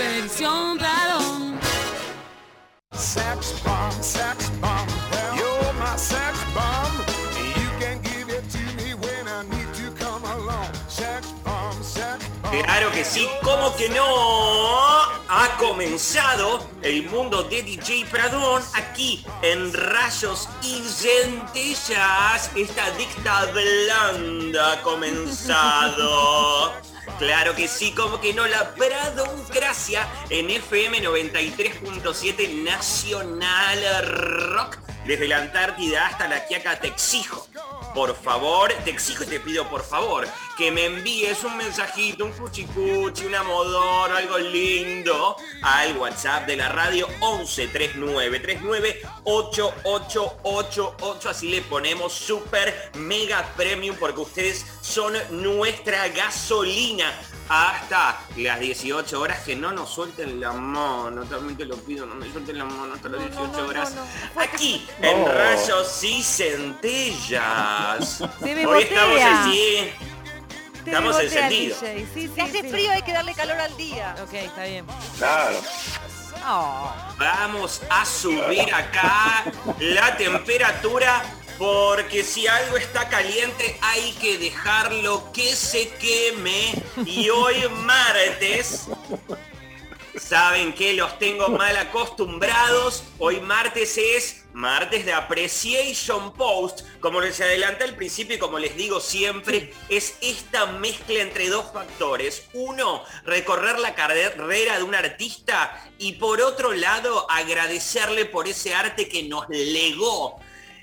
Expedición Radón. Sex bomb, sex bomb. You're my sex bomb. You can give it to me when I need to come along. Sex bomb, sex bomb. Claro que sí, ¿cómo que no? Ha comenzado el mundo de DJ Pradón aquí en Rayos y Centellas. Esta dicta blanda ha comenzado. Claro que sí, como que no, la Pradocracia en FM 93.7 Nacional Rock. Desde la Antártida hasta la Quiaca te exijo. Por favor, te exijo y te pido por favor que me envíes un mensajito, un cuchicuchi, un amodoro, algo lindo al WhatsApp de la radio 11 39 39 8888. Así le ponemos super mega premium porque ustedes son nuestra gasolina hasta las 18 horas que no nos suelten la mano, también te lo pido, no me suelten la mano hasta las 18 horas. Aquí en Rayos y Centellas. Se me Hoy estamos así. Te Estamos encendidos. DJ. Sí, sí, Si hace sí. frío hay que darle calor al día. Ok, está bien. Claro. Oh. Vamos a subir acá la temperatura porque si algo está caliente hay que dejarlo que se queme. Y hoy martes, saben que los tengo mal acostumbrados. Hoy martes es martes de Appreciation Post. Como les adelanté al principio y como les digo siempre, es esta mezcla entre dos factores. Uno, recorrer la carrera de un artista y por otro lado, agradecerle por ese arte que nos legó.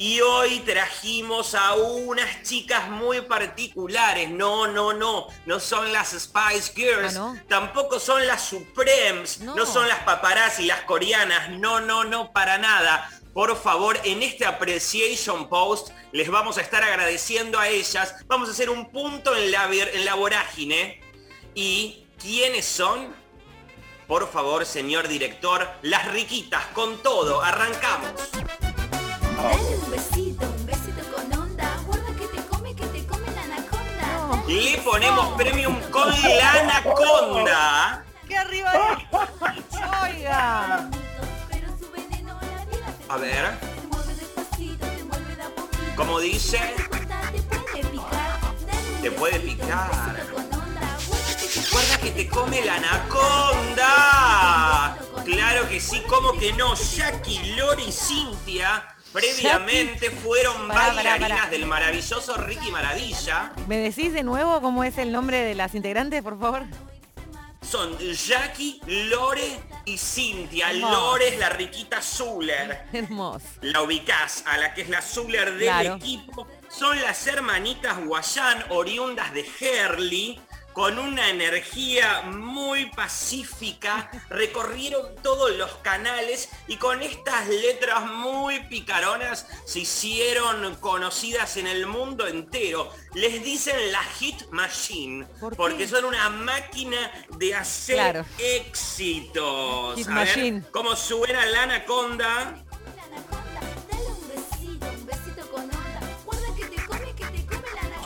Y hoy trajimos a unas chicas muy particulares. No, no, no. No son las Spice Girls. Ah, ¿no? Tampoco son las Supremes. No. no son las paparazzi, las coreanas. No, no, no, para nada. Por favor, en este Appreciation Post les vamos a estar agradeciendo a ellas. Vamos a hacer un punto en la, en la vorágine. ¿Y quiénes son? Por favor, señor director, las riquitas, con todo, arrancamos. Le ponemos premium con la anaconda. ¿Qué arriba? Oiga. Vida te A ver, de como dice, te puede picar. Recuerda que te come la anaconda. Claro que sí, como que no. Jackie, Lori Cintia previamente fueron Pará, pará, bailarinas pará. del maravilloso Ricky Maravilla. ¿Me decís de nuevo cómo es el nombre de las integrantes, por favor? Son Jackie, Lore y Cintia. Hermoso. Lore es la riquita Zuller. Hermoso. La ubicás a la que es la Zuller del Claro. equipo. Son las hermanitas Guayán, oriundas de Herley, con una energía muy pacífica. Recorrieron todos los canales y con estas letras muy picaronas se hicieron conocidas en el mundo entero. Les dicen la Hit Machine, porque son una máquina de hacer Claro. éxitos. Hit A ver, Machine. ¿Cómo suena la anaconda.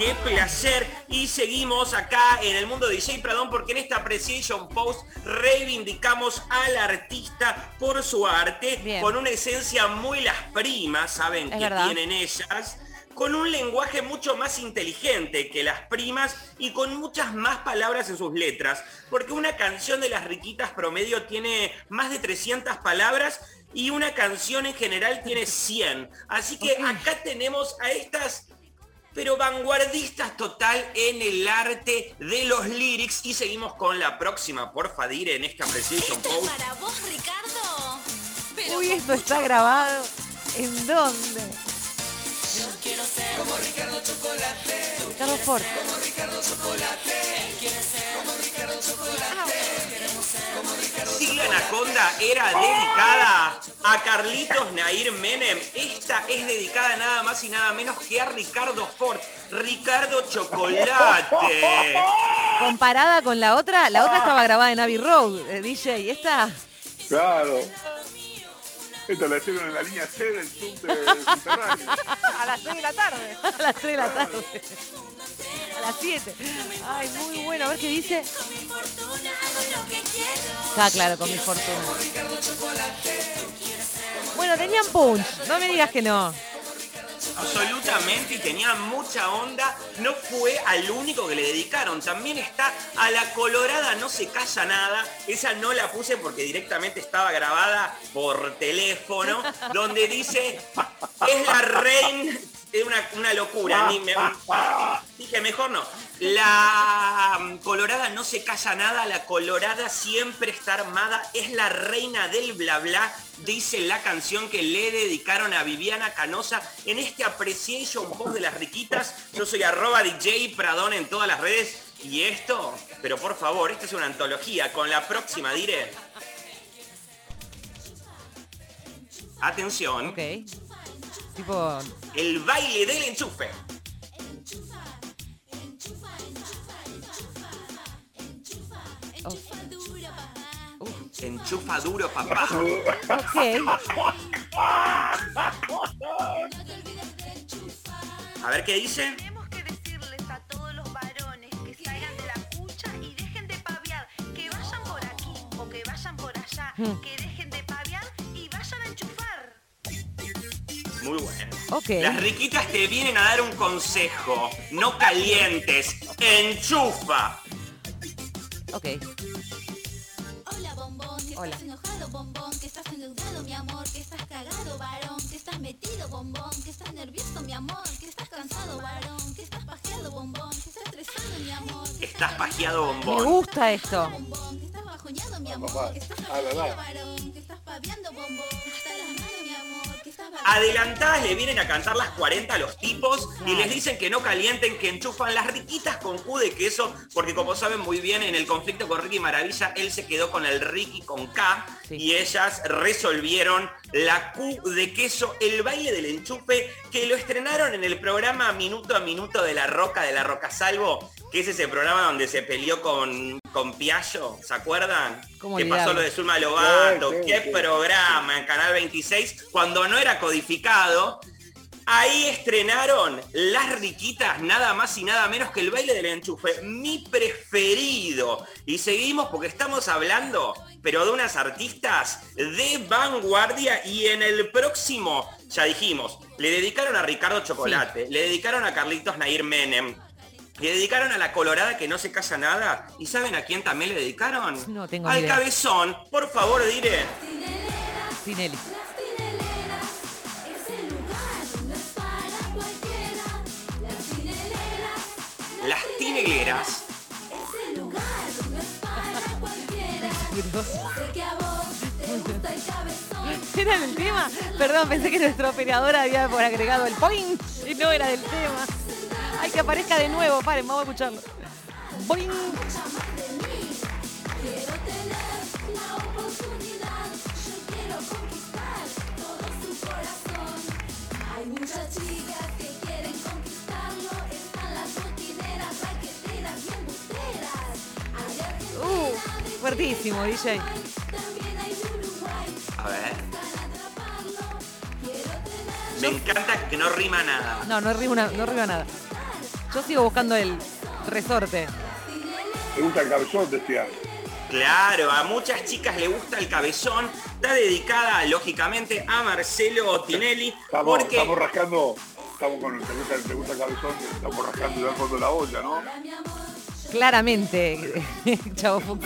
Qué placer. Y seguimos acá en el mundo de DJ Pradón porque en esta Appreciation Post reivindicamos al artista por su arte Bien. con una esencia muy las primas, saben Es que verdad. tienen ellas. Con un lenguaje mucho más inteligente que las primas y con muchas más palabras en sus letras. Porque una canción de las riquitas promedio tiene más de 300 palabras y una canción en general tiene 100. Así que acá tenemos a estas pero vanguardistas total en el arte de los lyrics y seguimos con la próxima, porfa, Dire, en esta Precision Esto es para vos, Ricardo. Pero Uy, esto mucho está grabado. ¿En dónde? Ricardo Ford. Si la anaconda era dedicada a Carlitos Nair Menem, esta es dedicada nada más y nada menos que a Ricardo Ford, Ricardo Chocolate. Comparada con la otra, la otra estaba grabada en Abbey Road, eh, DJ. Esta, Claro. Esto lo hicieron en la línea C del subte subterráneo. A las 6 de la tarde. a las 3 de la tarde. A las 7. Ay, muy bueno. A ver qué dice. mi fortuna, hago lo que quiero. Ah, claro, con mi fortuna. Bueno, tenían punch. No me digas que no. Absolutamente, y tenía mucha onda. No fue al único que le dedicaron. También está a la Colorada No se calla nada. Esa no la puse porque directamente estaba grabada por teléfono, donde dice, es la reina. Es una, una locura. ni me- dije, mejor no. La mm, Colorada no se calla nada, la Colorada siempre está armada, es la reina del bla bla, dice la canción que le dedicaron a Viviana Canosa en este Appreciation Post de las riquitas. Yo soy arroba DJ Pradón en todas las redes y esto, pero por favor, esta es una antología, con la próxima diré. Atención, Ok. Tipo, el baile del enchufe. oh, Enchufa duro, papá. ok. A ver qué dice. Tenemos que decirles a todos los varones que salgan de la cucha y dejen de paviar, que vayan por aquí o que vayan por allá, que Muy bueno. Ok. Las riquitas te vienen a dar un consejo. No calientes. Enchufa. Ok. Hola bombón, que Hola. estás enojado bombón, que estás endeudado mi amor, que estás cagado varón, que estás metido bombón, que estás nervioso mi amor, que estás cansado varón, que estás pajeado bombón, que estás estresado mi amor, que Estás pajeado Me bombón. gusta esto. bombón, que estás bajoñado mi amor, papá. que estás verdad. pajeado varón, Adelantadas le vienen a cantar las 40 a los tipos y les dicen que no calienten, que enchufan las riquitas con Q de queso, porque como saben muy bien, en el conflicto con Ricky Maravilla, él se quedó con el Ricky con K Sí. y ellas resolvieron la Q de queso, el baile del enchufe, que lo estrenaron en el programa Minuto a Minuto de La Roca, de La Roca Salvo, que es ese programa donde se peleó con, con Piaggio, ¿se acuerdan? ¿Cómo que pasó lo de Zulma Lobato, Sí, sí, qué sí. programa en Canal 26, cuando no era codificado. Ahí estrenaron Las Riquitas, nada más y nada menos que el baile del enchufe, mi preferido. Y seguimos porque estamos hablando, pero de unas artistas de vanguardia y en el próximo, ya dijimos, le dedicaron a Ricardo Chocolate, le dedicaron a Carlitos Nair Menem, le dedicaron a la Colorada que no se casa nada. ¿Y saben a quién también le dedicaron? No tengo Al idea. cabezón. Por favor, diré. Tinelli. Las tineleras, el. ¿Era del tema? Perdón, pensé que nuestro operador había por agregado el point y no era del tema. Que aparezca de nuevo. Paren, vamos a escucharlo. Boing. Quiero tener la oportunidad, yo quiero conquistar todo su corazón. Hay muchas chicas que quieren conquistarlo, están las botineras, raqueteras y embusteras. Hay de Argentina, Uh, fuertísimo, DJ. también hay de Uruguay, A ver. Me encanta que no rima nada. No, no rima, no rima nada. Yo sigo buscando el resorte. ¿Te gusta el cabezón? Decía. Claro, a muchas chicas le gusta el cabezón. Está dedicada, lógicamente, a Marcelo Tinelli. Estamos, Porque estamos rascando, estamos con el te gusta, te gusta el cabezón, estamos rascando al fondo de la olla, ¿no? Claramente, Chavo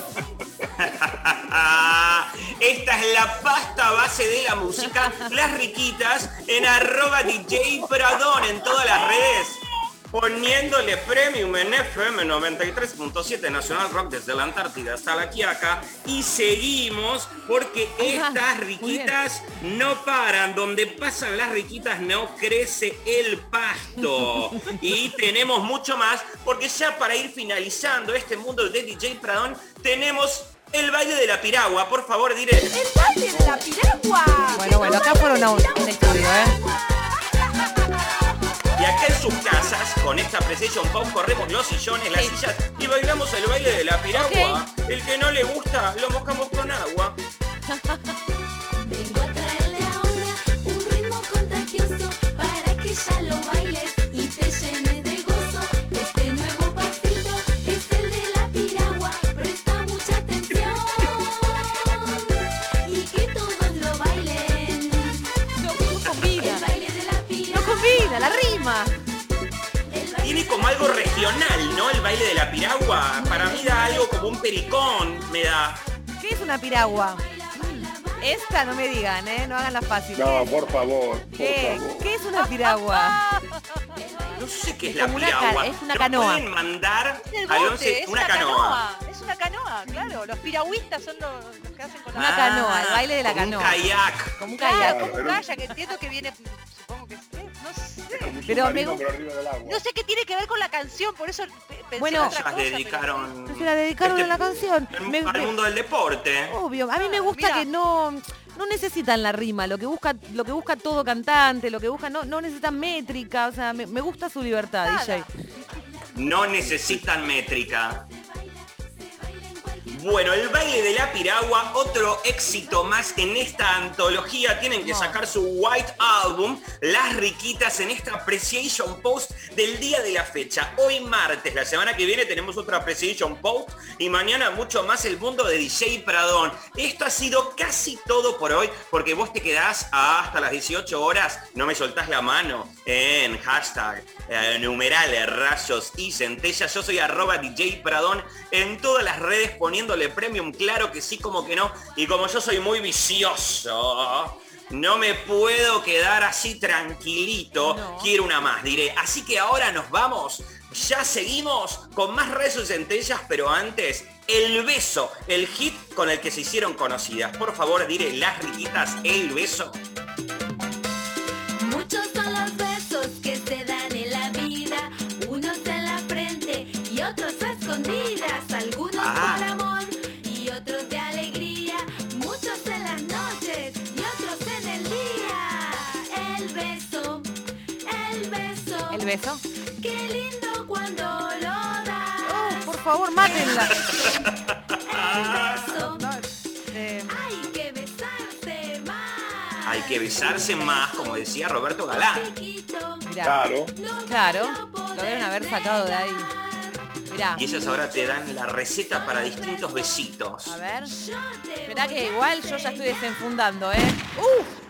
esta es la pasta base de la música. Las riquitas en arroba DJ Pradón en todas las redes. Poniéndole premium en FM 93.7 Nacional Rock desde la Antártida hasta la Quiaca. Y seguimos porque Ajá, estas riquitas no paran. Donde pasan las riquitas no crece el pasto. y tenemos mucho más porque ya para ir finalizando este mundo de DJ Pradón tenemos el baile de la piragua. Por favor, diré. ¡El baile de la piragua! Bueno, bueno, acá fueron a un, un estudio, ¿eh? Acá en sus casas, con esta Precision Pop, corremos los sillones, las sillas y bailamos el baile de la piragua. El que no le gusta, lo mojamos con agua. un pericón, me da. ¿Qué es una piragua? Esta no me digan, ¿eh? No hagan la fácil. No, por favor, por ¿Qué? favor. ¿Qué es una piragua? No sé qué es la Como una piragua. es una canoa. pueden mandar al bote, 11 es una canoa. Es una canoa, claro. Los piragüistas son los, los que hacen con la Una canoa, el baile de la como canoa. Un kayak. Como un Claro, kayak. como un pero- kayak, que entiendo que viene, supongo que sí, no sé. Pero me submarino, gu- pero arriba del agua. No sé qué tiene que ver con la canción, por eso pensé Bueno, en otra pero- dedicaron. Se la dedicaron este- a la canción. al- Me- al me- mundo del deporte. Obvio, a mí me gusta Mira. que no, no necesitan la rima, lo que busca, lo que busca todo cantante, lo que busca, no, no necesitan métrica, o sea, me, me gusta su libertad, Nada. DJ. No necesitan métrica. Bueno, el baile de la piragua, otro éxito más en esta antología. Tienen que sacar su White Album, Las Riquitas, en esta Appreciation Post del día de la fecha. Hoy martes, la semana que viene tenemos otra Appreciation Post y mañana mucho más el mundo de DJ Pradón. Esto ha sido casi todo por hoy porque vos te quedás hasta las 18 horas, no me soltás la mano en hashtag eh, numerales, rayos y centellas. Yo soy arroba DJ Pradón en todas las redes poniéndole premium, claro que sí, como que no. Y como yo soy muy vicioso, no me puedo quedar así tranquilito. No. Quiero una más, diré. Así que ahora nos vamos. Ya seguimos con más redes y centellas, pero antes, el beso, el hit con el que se hicieron conocidas. Por favor, diré las riquitas, el beso. Beso, qué lindo cuando lo das. Oh, por favor, mátenla. Beso, Eh, hay que besarse más. Hay que besarse más, como decía Roberto Galán. Mirá, Claro. claro, lo deben haber sacado de ahí. Mirá, Y ellas ahora te dan la receta para distintos besitos. a ver. voy que igual yo ya estoy desenfundando, ¿eh? ¡Uf!